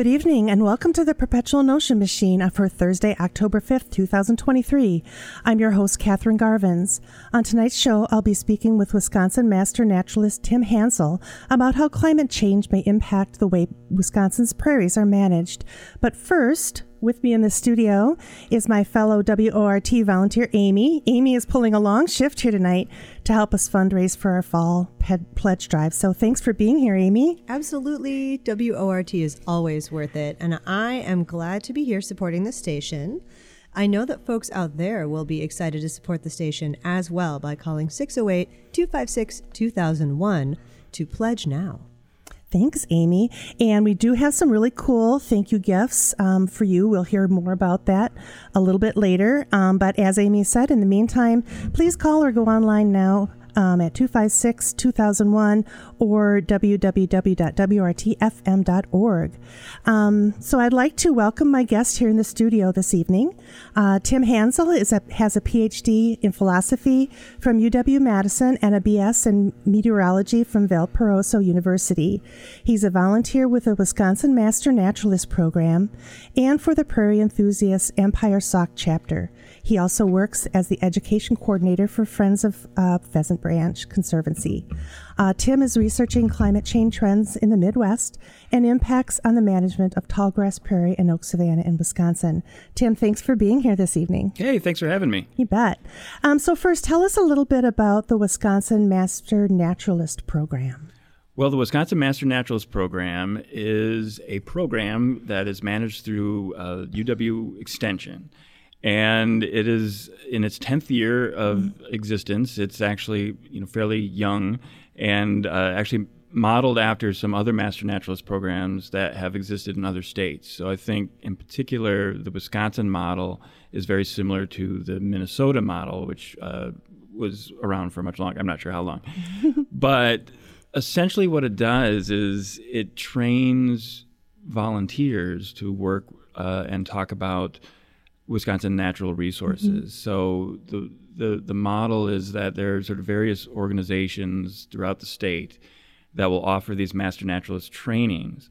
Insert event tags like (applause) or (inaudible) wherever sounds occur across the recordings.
Good evening and welcome to the Perpetual Notion Machine for Thursday, October 5th, 2023. I'm your host, Catherine Garvens. On tonight's show, I'll be speaking with Wisconsin master naturalist Tim Hansel about how climate change may impact the way Wisconsin's prairies are managed. But first, with me in the studio is my fellow WORT volunteer, Amy. Amy is pulling a long shift here tonight to help us fundraise for our fall pledge drive. So thanks for being here, Amy. Absolutely. WORT is always worth it. And I am glad to be here supporting the station. I know that folks out there will be excited to support the station as well by calling 608 256 2001 to pledge now. Thanks, Amy. And we do have some really cool thank you gifts um, for you. We'll hear more about that a little bit later. Um, but as Amy said, in the meantime, please call or go online now um, at 256 2001 or www.wortfm.org. Um, so I'd like to welcome my guest here in the studio this evening. Uh, Tim Hansel is a, has a PhD in philosophy from UW Madison and a BS in meteorology from Valparaiso University. He's a volunteer with the Wisconsin Master Naturalist Program and for the Prairie Enthusiasts Empire Sauk chapter. He also works as the education coordinator for Friends of uh, Pheasant Branch Conservancy. Uh, Tim is researching climate change trends in the Midwest and impacts on the management of tallgrass prairie and oak savanna in Wisconsin. Tim, thanks for being here this evening. Hey, thanks for having me. You bet. Um, so, first, tell us a little bit about the Wisconsin Master Naturalist Program. Well, the Wisconsin Master Naturalist Program is a program that is managed through uh, UW Extension and it is in its 10th year of existence. It's actually you know fairly young and uh, actually modeled after some other master naturalist programs that have existed in other states. So i think in particular the wisconsin model is very similar to the minnesota model which uh, was around for much longer. I'm not sure how long. (laughs) But essentially what it does is it trains volunteers to work uh, and talk about Wisconsin natural resources. Mm-hmm. So the, the the model is that there are sort of various organizations throughout the state that will offer these master naturalist trainings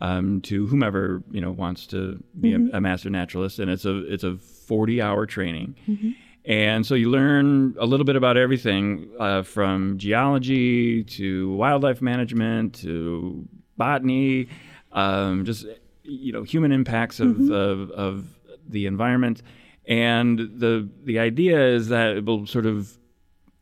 um, to whomever you know wants to be mm-hmm. a, a, master naturalist, and it's a it's a forty hour training. Mm-hmm. And so you learn a little bit about everything uh, from geology to wildlife management to botany, um, just you know human impacts of, mm-hmm. of, of the environment. And the the idea is that it will sort of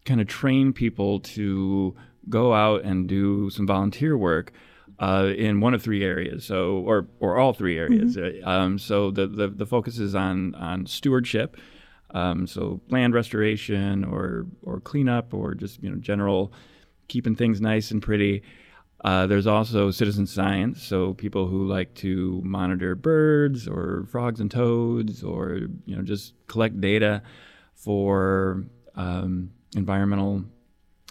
kind of train people to go out and do some volunteer work uh, in one of three areas, so or or all three areas. Mm-hmm. Um, so the, the the focus is on on stewardship, um, so land restoration or or cleanup or just you know general keeping things nice and pretty. Uh, there's also citizen science, so people who like to monitor birds or frogs and toads, or you know just collect data for um, environmental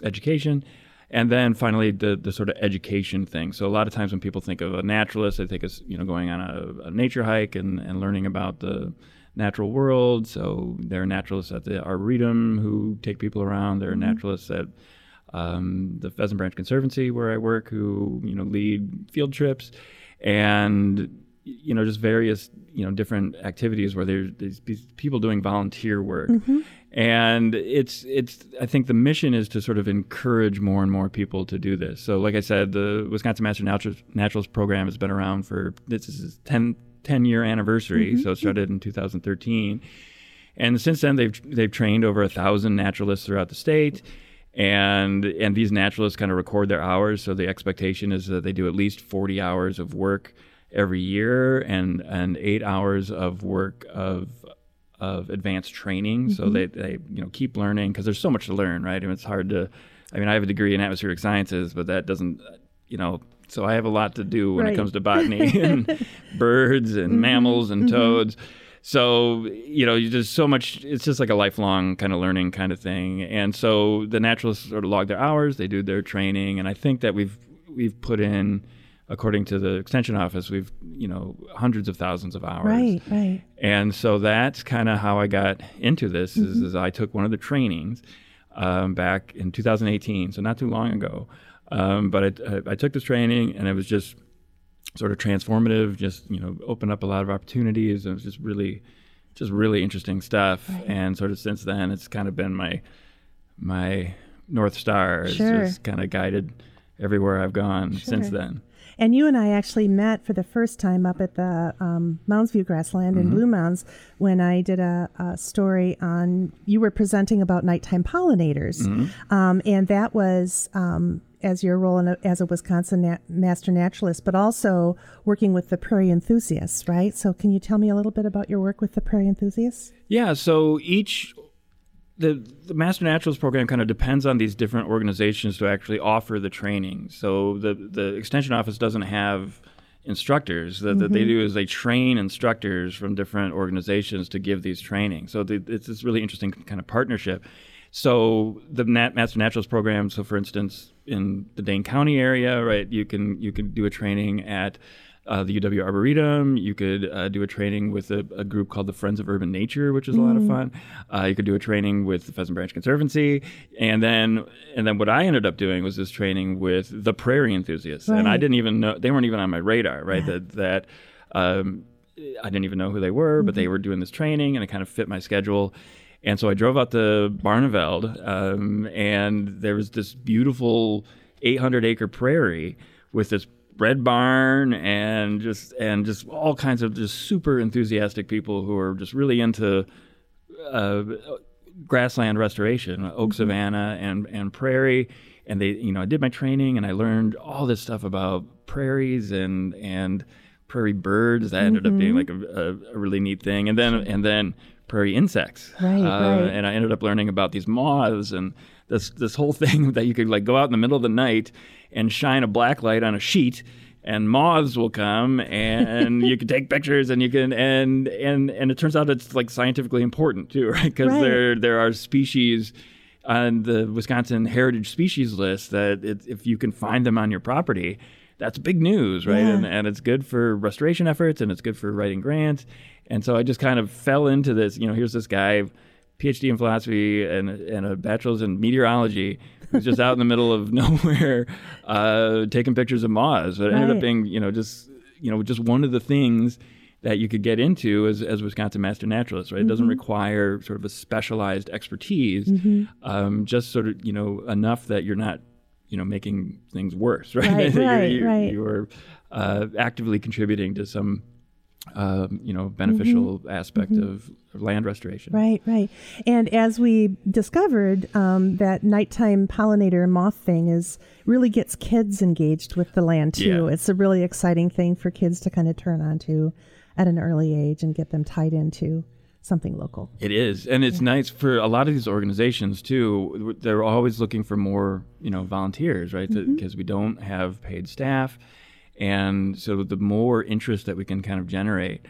education. And then finally, the, the sort of education thing. So a lot of times when people think of a naturalist, they think of you know going on a, a nature hike and, and learning about the natural world. So there are naturalists at the Arboretum who take people around. There are mm-hmm. naturalists at um, the Pheasant Branch Conservancy where I work, who you know lead field trips, and you know just various you know different activities where there's, there's people doing volunteer work. Mm-hmm. And it's it's I think the mission is to sort of encourage more and more people to do this. So like I said, the Wisconsin Master Naturalist program has been around for this is 10, 10 year anniversary. Mm-hmm. So it started in 2013. And since then, they've they've trained over a thousand naturalists throughout the state and and these naturalists kind of record their hours so the expectation is that they do at least 40 hours of work every year and and 8 hours of work of of advanced training mm-hmm. so they, they you know keep learning because there's so much to learn right and it's hard to i mean i have a degree in atmospheric sciences but that doesn't you know so i have a lot to do when right. it comes to botany (laughs) and (laughs) birds and mm-hmm. mammals and mm-hmm. toads so you know there's so much it's just like a lifelong kind of learning kind of thing. And so the naturalists sort of log their hours they do their training and i think that we've we've put in according to the extension office we've you know hundreds of thousands of hours. Right right. And so that's kind of how i got into this mm-hmm. is, is, i took one of the trainings um, back in 2018 so not too long ago. Um, but I, I, I took this training and it was just sort of transformative. Just you know, opened up a lot of opportunities. And it was just really, just really interesting stuff. Right. And sort of since then, it's kind of been my my north star. It's Sure. just kind of guided everywhere I've gone since then. And you and I actually met for the first time up at the um, Mounds View Grassland Mm-hmm. in Blue Mounds when I did a, a story on, you were presenting about nighttime pollinators. Mm-hmm. Um, and that was um, as your role in a, as a Wisconsin nat- master naturalist, but also working with the prairie enthusiasts, right? So can you tell me a little bit about your work with the prairie enthusiasts? Yeah, so each the the Master Naturalist program kind of depends on these different organizations to actually offer the training. So the the extension office doesn't have instructors. That that they mm-hmm. do is they train instructors from different organizations to give these trainings. So the, it's this really interesting kind of partnership. So the Nat- Master Naturalist program. So for instance, in the Dane County area, right, you can you can do a training at uh, the UW Arboretum. You could uh, do a training with a, a group called the Friends of Urban Nature, which is a lot of fun. Uh, you could do a training with the Pheasant Branch Conservancy, and then and then what I ended up doing was this training with the Prairie Enthusiasts, and I didn't even know they weren't even on my radar, right? That (laughs) that. Um, I didn't even know who they were, but they were doing this training, and it kind of fit my schedule. And so I drove out to Barneveld, um, and there was this beautiful 800 acre prairie with this red barn and just and just all kinds of just super enthusiastic people who are just really into uh, grassland restoration, oak savanna and and prairie. And they, you know, I did my training and I learned all this stuff about prairies and and prairie birds. That ended up being like a, a, a really neat thing. And then and then prairie insects. Right, Uh, right. And I ended up learning about these moths and this this whole (laughs) thing that you could like go out in the middle of the night and shine a black light on a sheet and moths will come and (laughs) you can take pictures and you can and and and it turns out it's like scientifically important too (laughs) right because Right. there there are species on the Wisconsin heritage species list that it, if you can find them on your property that's big news right Yeah. and, and it's good for restoration efforts and it's good for writing grants and so I just kind of fell into this you know here's this guy PhD in philosophy and, and a bachelor's in meteorology who's just out in the middle of (laughs) nowhere uh, taking pictures of moths. But it ended up being, you know, just you know, just one of the things that you could get into as, as Wisconsin Master Naturalist, right? It doesn't require sort of a specialized expertise, um, just sort of, you know, enough that you're not, you know, making things worse, (laughs) right? Right, right, (laughs) you're, right. You're uh, actively contributing to some, um, you know, beneficial aspect of land restoration. Right, right. And as we discovered, um, that nighttime pollinator moth thing is really gets kids engaged with the land too. Yeah. It's a really exciting thing for kids to kind of turn on to at an early age and get them tied into something local. It is, and it's nice for a lot of these organizations too. They're always looking for more, you know, volunteers, right? Because mm-hmm. we don't have paid staff, and so the more interest that we can kind of generate,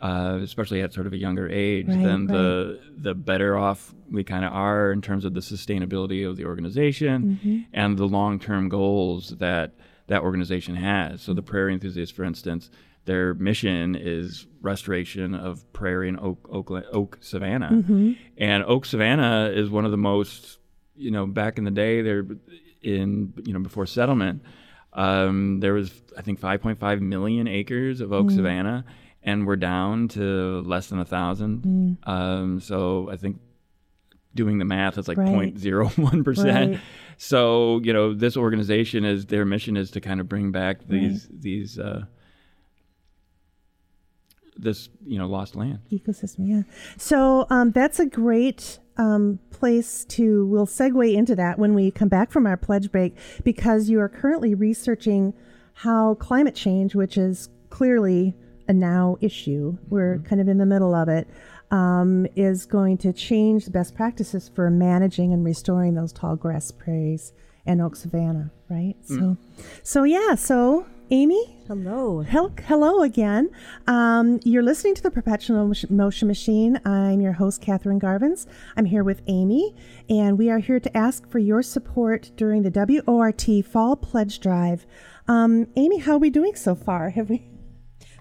uh, especially at sort of a younger age, Right, then the the better off we kind of are in terms of the sustainability of the organization mm-hmm. and the long term goals that that organization has. So the mm-hmm. Prairie Enthusiasts, for instance, their mission is restoration of prairie and oak oak, oak savanna, and oak savanna is one of the most you know back in the day there in you know before settlement um, there was I think 5.5 million acres of oak savanna, and we're down to less than a thousand. Um, so I think doing the math, it's like Right. 0.01 percent. Right. So you know, this organization is their mission is to kind of bring back these these uh, this you know lost land. ecosystem yeah. So um, that's a great um, place to we'll segue into that when we come back from our pledge break because you are currently researching how climate change which is clearly a now issue we're kind of in the middle of it um, is going to change the best practices for managing and restoring those tall grass prairies and oak savanna right? So so yeah so amy Hello. Hel- Hello again. Um, you're listening to the Perpetual Motion- Machine. I'm your host, Catherine Garvens. I'm here with Amy, and we are here to ask for your support during the WORT Fall Pledge Drive. Um, Amy, how are we doing so far? Have we?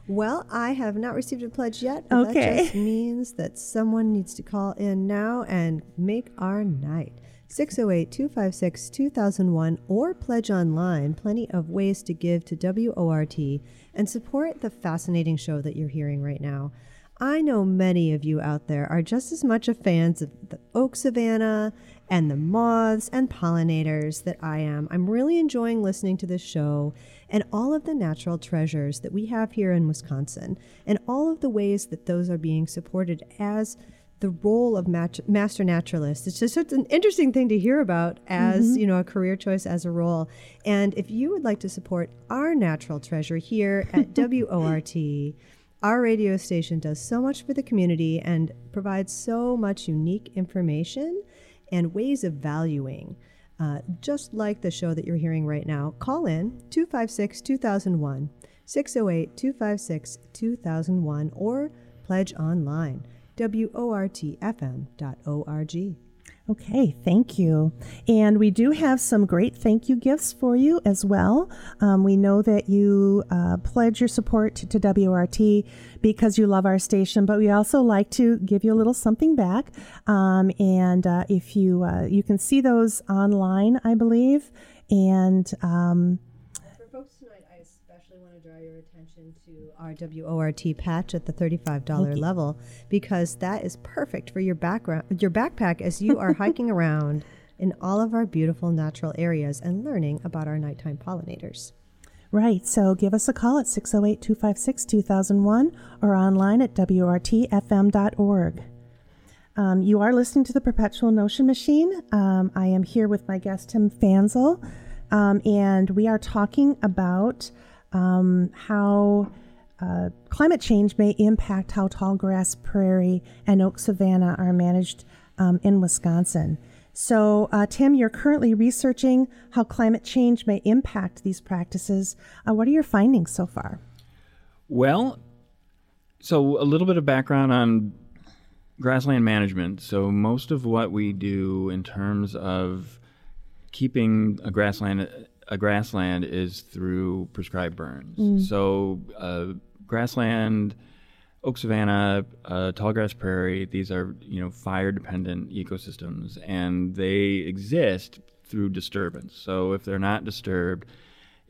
Well, I have not received a pledge yet, but Okay. that just means that someone needs to call in now and make our night. 608 256 2001 or pledge online. Plenty of ways to give to WORT and support the fascinating show that you're hearing right now. I know many of you out there are just as much a fans of the oak savanna and the moths and pollinators that I am. I'm really enjoying listening to this show and all of the natural treasures that we have here in Wisconsin and all of the ways that those are being supported as the role of mat- master naturalist. It's just such an interesting thing to hear about as, mm-hmm. you know, a career choice as a role. And if you would like to support our natural treasure here at (laughs) WORT, our radio station does so much for the community and provides so much unique information and ways of valuing. Uh, just like the show that you're hearing right now, call in 256 2001, 608 256 2001, or pledge online, wortfm.org. Okay, thank you. And we do have some great thank you gifts for you as well. Um, we know that you uh, pledge your support to, to, WORT because you love our station, but we also like to give you a little something back. Um, and uh, if you uh, you can see those online, I believe, and. Um, attention to our WORT patch at the $35 level because that is perfect for your background your backpack as you are hiking (laughs) around in all of our beautiful natural areas and learning about our nighttime pollinators. Right. So give us a call at 608 256 2001 or online at WORTFM.org. Um, you are listening to the Perpetual Notion Machine. Um, I am here with my guest, Tim Hansel, um, and we are talking about um, how uh, climate change may impact how tall grass prairie and oak savanna are managed um, in Wisconsin. So, uh, Tim, you're currently researching how climate change may impact these practices. Uh, what are your findings so far? Well, so a little bit of background on grassland management. So, most of what we do in terms of keeping a grassland a grassland is through prescribed burns. Mm. So uh, grassland, oak savanna, uh, tall grass prairie, these are you know fire dependent ecosystems, and they exist through disturbance. So if they're not disturbed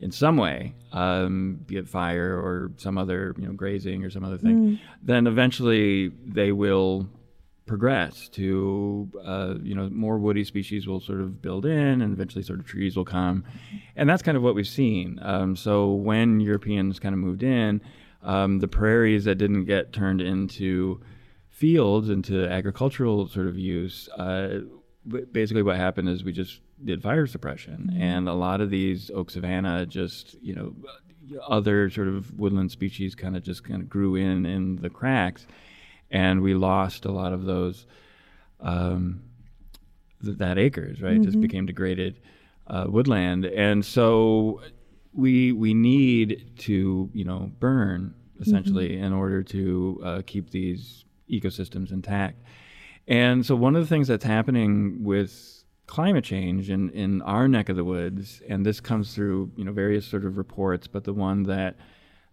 in some way, um, be it fire or some other you know grazing or some other thing, mm. then eventually they will progress to uh, you know more woody species will sort of build in and eventually sort of trees will come. And that's kind of what we've seen. Um, so when europeans kind of moved in um, the prairies that didn't get turned into fields into agricultural sort of use uh, basically what happened is we just did fire suppression. Mm-hmm. and a lot of these oak savanna just you know other sort of woodland species kind of just kind of grew in in the cracks and we lost a lot of those um, th- that acres, right? Mm-hmm. Just became degraded uh, woodland, and so we we need to you know burn essentially mm-hmm. in order to uh, keep these ecosystems intact. And so one of the things that's happening with climate change in, in our neck of the woods, and this comes through you know various sort of reports, but the one that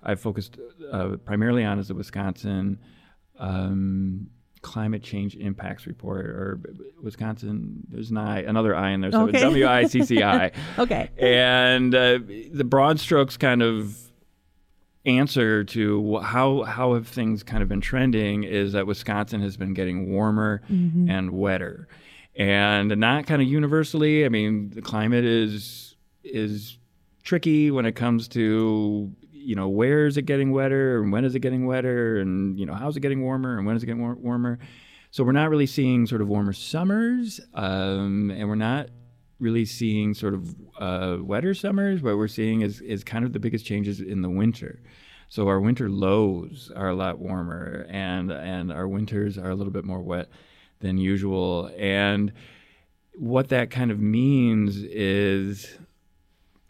I focused uh, primarily on is the Wisconsin um, climate change impacts report or Wisconsin. There's an I, another I in there, so okay. W I C C I. (laughs) okay. And uh, the broad strokes kind of answer to how how have things kind of been trending is that Wisconsin has been getting warmer mm-hmm. and wetter, and not kind of universally. I mean, the climate is is tricky when it comes to you know, where is it getting wetter and when is it getting wetter and, you know, how's it getting warmer and when is it getting war- warmer? So we're not really seeing sort of warmer summers um, and we're not really seeing sort of uh, wetter summers. What we're seeing is, is kind of the biggest changes in the winter. So our winter lows are a lot warmer and, and our winters are a little bit more wet than usual. And what that kind of means is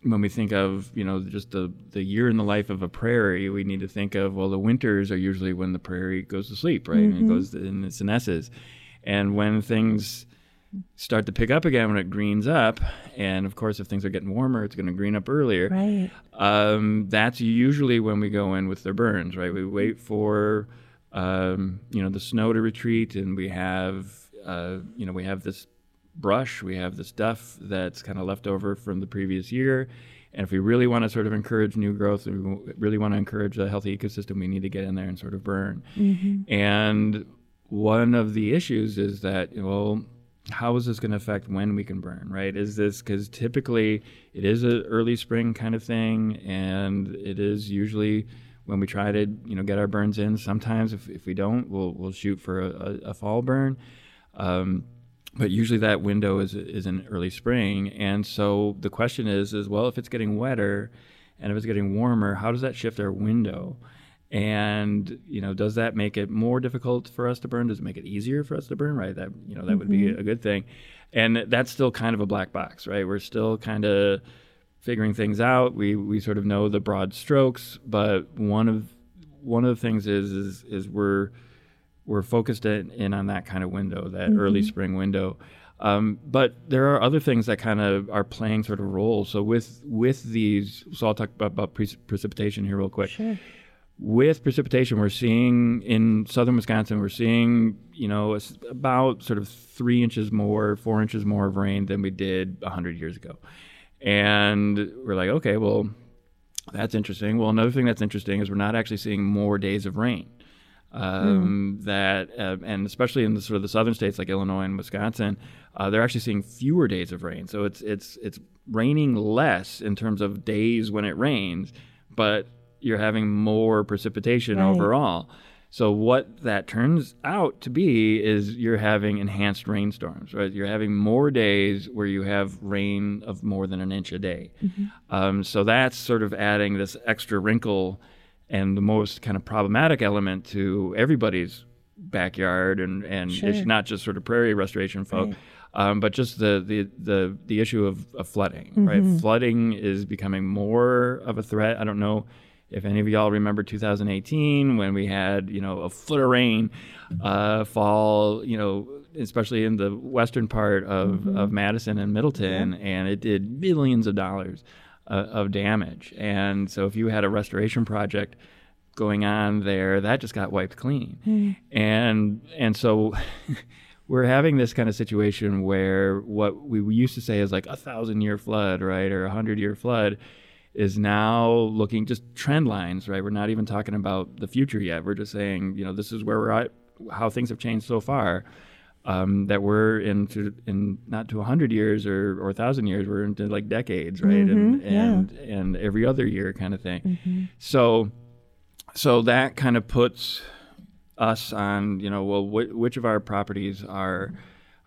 when we think of you know just the the year in the life of a prairie, we need to think of well the winters are usually when the prairie goes to sleep, right? Mm-hmm. And it mm-hmm. goes in its senesces, and when things start to pick up again when it greens up, and of course if things are getting warmer, it's going to green up earlier. Right. Um, that's usually when we go in with the burns, right? We wait for um, you know the snow to retreat, and we have uh, you know we have this brush, we have the stuff that's kind of left over from the previous year. And if we really want to sort of encourage new growth, we really want to encourage a healthy ecosystem, we need to get in there and sort of burn. Mm-hmm. And one of the issues is that, well, how is this going to affect when we can burn, right? Is this because typically it is an early spring kind of thing, and it is usually when we try to, you know, get our burns in. Sometimes if, if we don't, we'll, we'll shoot for a, a fall burn. Um, but usually that window is is in early spring, and so the question is is well, if it's getting wetter, and if it's getting warmer, how does that shift our window? And you know, does that make it more difficult for us to burn? Does it make it easier for us to burn? Right, that you know that mm-hmm. would be mm-hmm. a good thing. And that's still kind of a black box, right? We're still kind of figuring things out. We we sort of know the broad strokes, but one of one of the things is is is we're we're focused in, on that kind of window, that mm-hmm. early spring window. Um, but there are other things that kind of are playing sort of roles. So with with these, so I'll talk about, about pre- precipitation here real quick. Sure. With precipitation, we're seeing in southern Wisconsin, we're seeing you know about sort of three inches more, four inches more of rain than we did hundred years ago, and we're like, okay, well, that's interesting. Well, another thing that's interesting is we're not actually seeing more days of rain um, mm. that uh, and especially in the sort of the southern states like Illinois and Wisconsin, uh, they're actually seeing fewer days of rain. So it's it's it's raining less in terms of days when it rains, but you're having more precipitation right. overall. So what that turns out to be is you're having enhanced rainstorms, right? You're having more days where you have rain of more than an inch a day. Mm-hmm. Um, so that's sort of adding this extra wrinkle and the most kind of problematic element to everybody's backyard and and sure. it's not just sort of prairie restoration folk right. um, but just the the the, the issue of, of flooding mm-hmm. right flooding is becoming more of a threat i don't know if any of y'all remember 2018 when we had you know a foot of rain uh, fall you know especially in the western part of, mm-hmm. of madison and middleton yeah. and it did millions of dollars uh, of damage. And so if you had a restoration project going on there, that just got wiped clean. Mm. And and so (laughs) we're having this kind of situation where what we used to say is like a thousand year flood, right, or a hundred year flood is now looking just trend lines, right? We're not even talking about the future yet. We're just saying, you know, this is where we're at, how things have changed so far um, that we're into in not to 100 years or, or 1,000 years, we're into like decades, right? Mm-hmm, and, and, yeah. and every other year kind of thing. Mm-hmm. So, so that kind of puts us on, you know, well, wh- which of our properties are,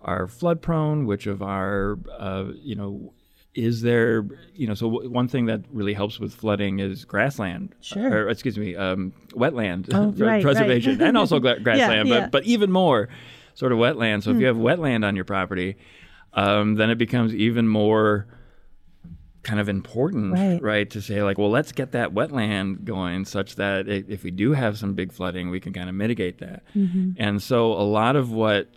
are flood prone, which of our, uh, you know, is there, you know, so w- one thing that really helps with flooding is grassland, sure. or excuse me, um, wetland oh, (laughs) right, preservation, right. and also gra- (laughs) grassland, yeah, but but even more sort of wetland. So mm. if you hmm. have wetland on your property, um, then it becomes even more kind of important, right. right. To say like, well, let's get that wetland going, such that it, if we do have some big flooding, we can kind of mitigate that. Mm-hmm. And so a lot of what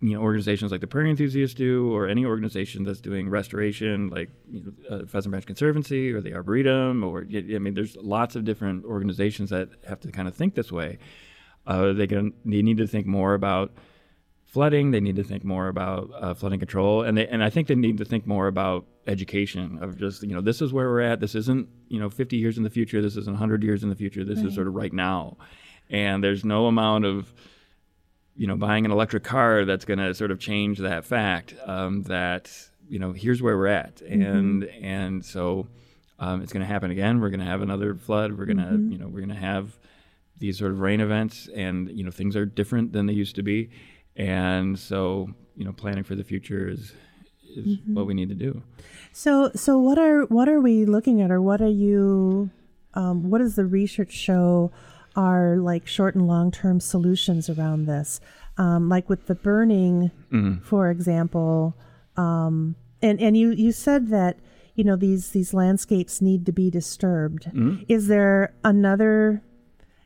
you know organizations like the Prairie Enthusiasts do, or any organization that's doing restoration, like you know, uh, Pheasant Branch Conservancy or the Arboretum, or I mean, there's lots of different organizations that have to kind of think this way. Uh, they can they need to think more about flooding. They need to think more about uh, flooding control, and they, and I think they need to think more about education of just you know this is where we're at. This isn't you know 50 years in the future. This isn't 100 years in the future. This right. is sort of right now, and there's no amount of you know buying an electric car that's going to sort of change that fact um, that you know here's where we're at, mm-hmm. and and so. Um, it's going to happen again. We're going to have another flood. We're going to, mm-hmm. you know, we're going to have these sort of rain events, and you know, things are different than they used to be and so you know planning for the future is is mm-hmm. what we need to do so so what are what are we looking at or what are you um, what does the research show are like short and long term solutions around this um, like with the burning mm-hmm. for example um, and and you you said that you know these these landscapes need to be disturbed mm-hmm. is there another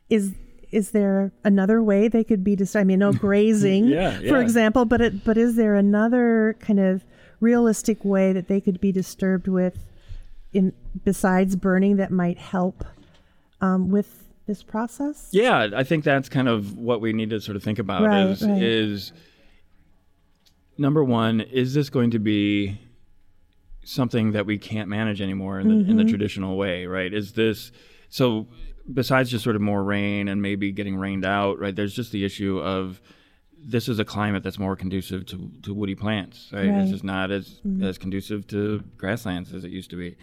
is is there another way they could be just I mean no (laughs) grazing yeah, yeah. for example but it but is there another kind of realistic way that they could be disturbed with in besides burning that might help um, with this process yeah I think that's kind of what we need to sort of think about right, is right. is number one, is this going to be something that we can't manage anymore in the, in the traditional way, right? Is this so? Besides just sort of more rain and maybe getting rained out, right? There's just the issue of this is a climate that's more conducive to, to woody plants, right? Right. It's just not as mm-hmm. as conducive to grasslands as it used to be,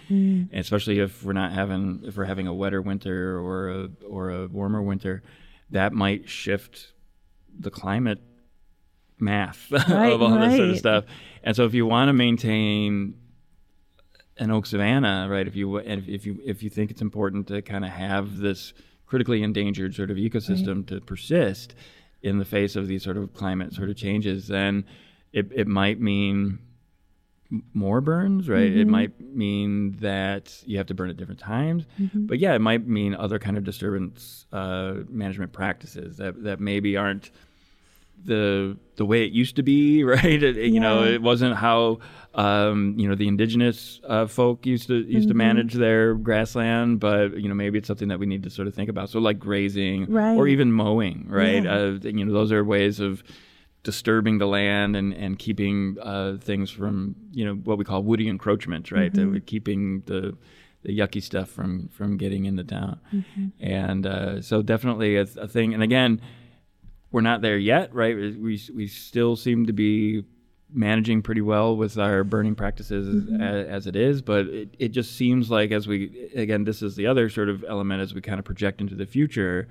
and especially if we're not having if we're having a wetter winter or a or a warmer winter, that might shift the climate math (laughs) Right, of all this sort of stuff. And so if you want to maintain an oak savanna, right? If you if, if you if you think it's important to kind of have this critically endangered sort of ecosystem to persist in the face of these sort of climate sort of changes, then it it might mean more burns, right? It might mean that you have to burn at different times, but yeah, it might mean other kind of disturbance uh, management practices that that maybe aren't the the way it used to be, (laughs) right? It, it- You know, it wasn't how um, you know the indigenous uh, folk used to used to manage their grassland, but you know maybe it's something that we need to sort of think about. So like grazing, Right. or even mowing, right? Yeah. Uh, you know, those are ways of disturbing the land and and keeping uh, things from you know what we call woody encroachment, right? That we're keeping the the yucky stuff from from getting into town, and uh, so definitely a, a thing. And again, we're not there yet, right? We we still seem to be managing pretty well with our burning practices as, as it is, but it, it just seems like as we again, this is the other sort of element as we kind of project into the future.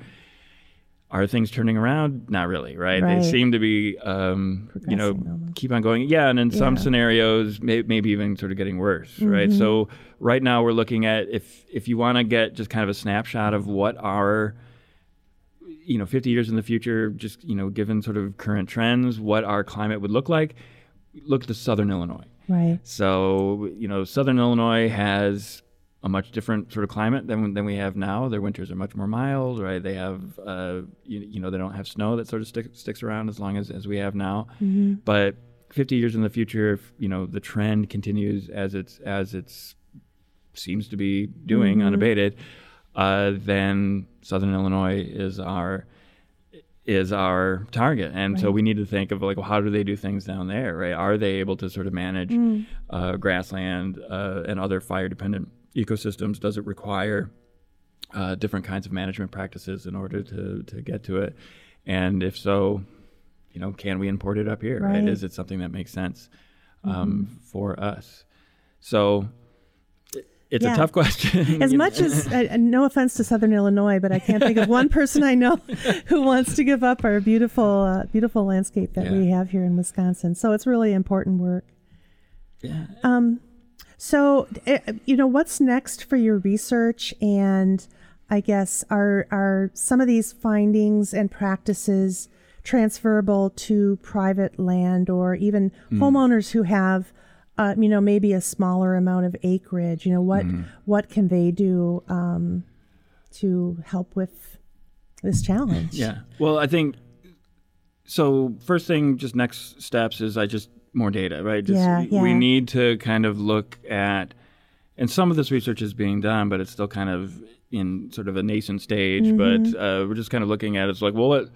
Are things turning around? Not really, right? Right. They seem to be, um, you know, almost. keep on going. Yeah, and in some scenarios, may, maybe even sort of getting worse, right? So right now we're looking at if if you want to get just kind of a snapshot of what our you know 50 years in the future just you know given sort of current trends what our climate would look like look to southern illinois. Right. so you know southern illinois has a much different sort of climate than, than we have now. Their winters are much more mild right? They have uh, you, you know they don't have snow that sort of stick, sticks around as long as, as we have now. But 50 years in the future if you know the trend continues as it's as it's seems to be doing unabated, uh, then Southern Illinois is our is our target, and so we need to think of like, well, how do they do things down there, right? Are they able to sort of manage uh, grassland uh, and other fire-dependent ecosystems? Does it require uh, different kinds of management practices in order to to get to it? And if so, you know, can we import it up here? Right? Right. Is it something that makes sense um, for us? So it's Yeah. a tough (laughs) question. As much as, uh, no offense to Southern Illinois, but I can't think of one person I know (laughs) who wants to give up our beautiful, uh, beautiful landscape that we have here in Wisconsin. So it's really important work. yeah. Um, So, uh, you know, what's next for your research? And I guess are are some of these findings and practices transferable to private land or even homeowners who have, uh, you know, maybe a smaller amount of acreage? You know, what what can they do um, to help with this challenge? Yeah. Well, I think so. First thing, just next steps is I just more data, right? Just, Yeah, We need to kind of look at, and some of this research is being done, but it's still kind of in sort of a nascent stage. Mm-hmm. But uh, we're just kind of looking at it's like, well, what,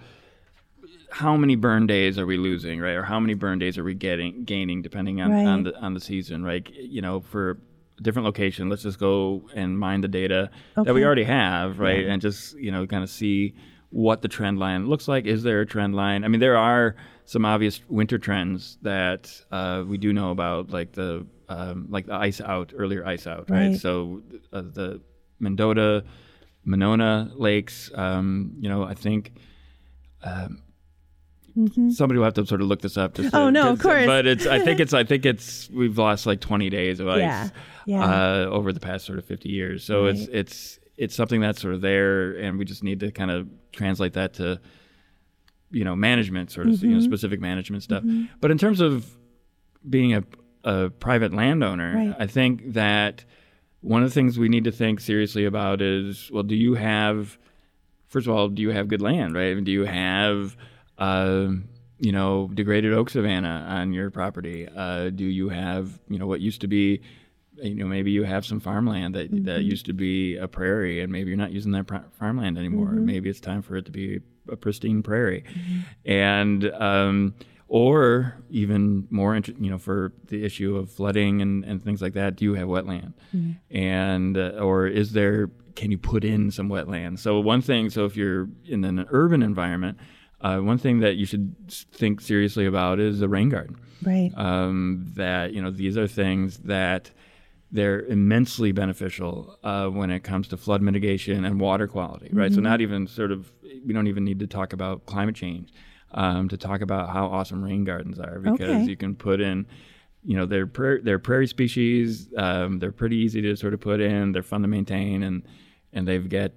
how many burn days are we losing, right? Or how many burn days are we getting gaining depending on, on the on the season, right? You know, for different location, let's just go and mine the data that we already have, right? And just you know, kind of see what the trend line looks like. Is there a trend line? I mean, there are some obvious winter trends that uh, we do know about, like the um, like the ice out, earlier ice out, right? Right. So uh, the Mendota, Monona lakes. Um, you know, I think somebody will have to sort of look this up. Just to- Mm-hmm. Oh, no, of course. But it's I think it's (laughs) I think it's we've lost like 20 days of ice Yeah, yeah. Uh, over the past sort of 50 years. So it's it's it's something that's sort of there, and we just need to kind of translate that to you know management sort of Mm-hmm. know specific management stuff. But in terms of being a a private landowner, Right. I think that one of the things we need to think seriously about is well, do you have first of all, do you have good land, right? Do you have, uh, you know, degraded oak savanna on your property? Uh, do you have, you know, what used to be, you know, maybe you have some farmland that that used to be a prairie, and maybe you're not using that pri- farmland anymore. Maybe it's time for it to be a pristine prairie, and um, or even more, int- you know, for the issue of flooding and, and things like that, do you have wetland? And uh, or is there? Can you put in some wetland? So one thing. So if you're in an urban environment, uh, one thing that you should think seriously about is a rain garden. Right. Um, that you know these are things that they're immensely beneficial uh, when it comes to flood mitigation and water quality, right? So not even sort of we don't even need to talk about climate change um, to talk about how awesome rain gardens are because Okay. you can put in. You know they're pra- they're prairie species. Um, they're pretty easy to sort of put in. They're fun to maintain, and and they've get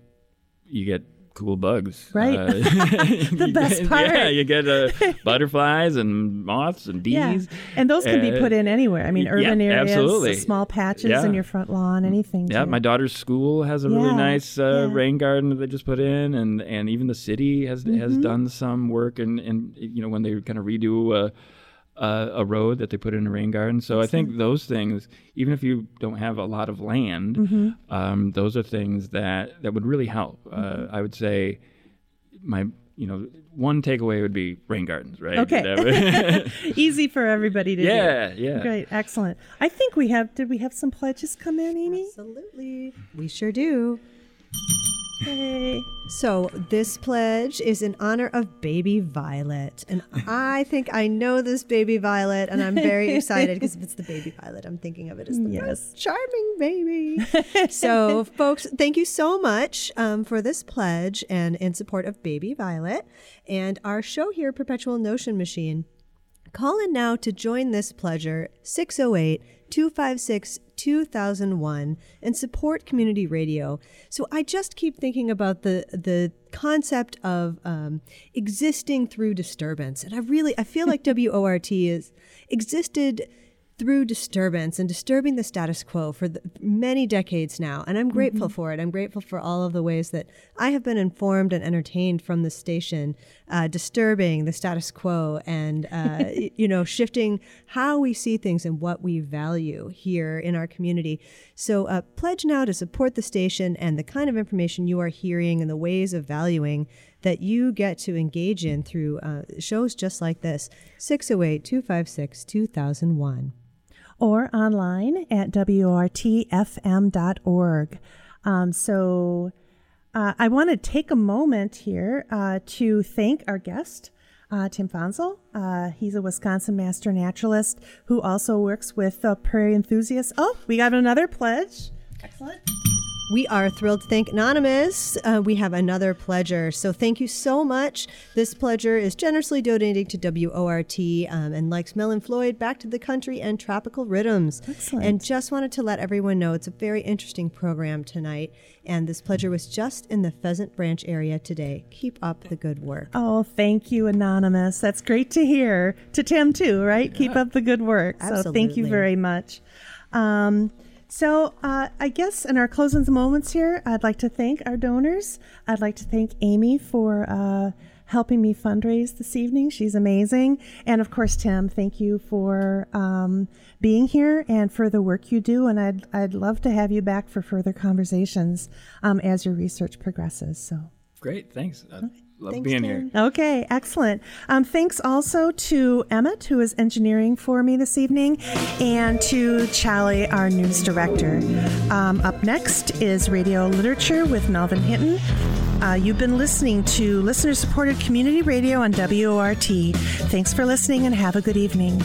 you get cool bugs. Right. Uh, (laughs) The (laughs) best get- part. Yeah, you get uh, (laughs) butterflies and moths and bees. Yeah, and those can be Uh, put in anywhere. I mean, yeah, urban areas, absolutely. small patches Yeah. in your front lawn, anything. Yeah, too. my daughter's school has a really nice uh, yeah. rain garden that they just put in, and, and even the city has Mm-hmm. has done some work, and and you know when they kind of redo a, a, a road that they put in a rain garden. So I think those things, even if you don't have a lot of land, Mm-hmm. um, those are things that that would really help. Mm-hmm. Uh, I would say my you know one takeaway would be rain gardens, right? Okay. (laughs) Easy for everybody to yeah, do. yeah. Great, excellent. I think we have. Did we have some pledges come in, Amy? Absolutely. We sure do. Hey. So, this pledge is in honor of baby Violet. And I think I know this baby Violet, and I'm very excited because if it's the baby Violet, I'm thinking of it as the Yes. most charming baby. (laughs) so, folks, thank you so much um, for this pledge and in support of baby Violet and our show here, Perpetual Notion Machine. Call in now to join this pleasure 608 256 2001 and support community radio. So I just keep thinking about the the concept of um, existing through disturbance, and I really I feel like WORT is existed through disturbance and disturbing the status quo for the, many decades now. And I'm grateful for it. I'm grateful for all of the ways that I have been informed and entertained from the station, uh, disturbing the status quo and, uh, (laughs) you know, shifting how we see things and what we value here in our community. So uh, pledge now to support the station and the kind of information you are hearing and the ways of valuing that you get to engage in through uh, shows just like this 608 256 2001. Or online at wortfm.org. Um, so uh, I want to take a moment here uh, to thank our guest, uh, Tim Hansel. Uh, he's a Wisconsin master naturalist who also works with uh, prairie enthusiasts. Oh, we got another pledge. Excellent. We are thrilled to thank Anonymous. Uh, we have another pledger. So thank you so much. This pledger is generously donating to WORT um, and likes Mel and Floyd, Back to the Country, and Tropical Rhythms. Excellent. And just wanted to let everyone know it's a very interesting program tonight. And this pledger was just in the Pheasant Branch area today. Keep up the good work. Oh, thank you, Anonymous. That's great to hear. To Tim, too, right? Keep up the good work. Absolutely. So thank you very much. Um, so uh, I guess in our closing moments here, I'd like to thank our donors. I'd like to thank Amy for uh, helping me fundraise this evening. She's amazing. And of course, Tim, thank you for um, being here and for the work you do. And I'd, I'd love to have you back for further conversations um, as your research progresses. So. Great, thanks. I love Thanks, being here. Okay, excellent. Um, thanks also to Emmett, who is engineering for me this evening, and to Charlie, our news director. Um, up next is Radio Literature with Melvin Hinton. Uh, you've been listening to listener supported community radio on WORT. Thanks for listening and have a good evening.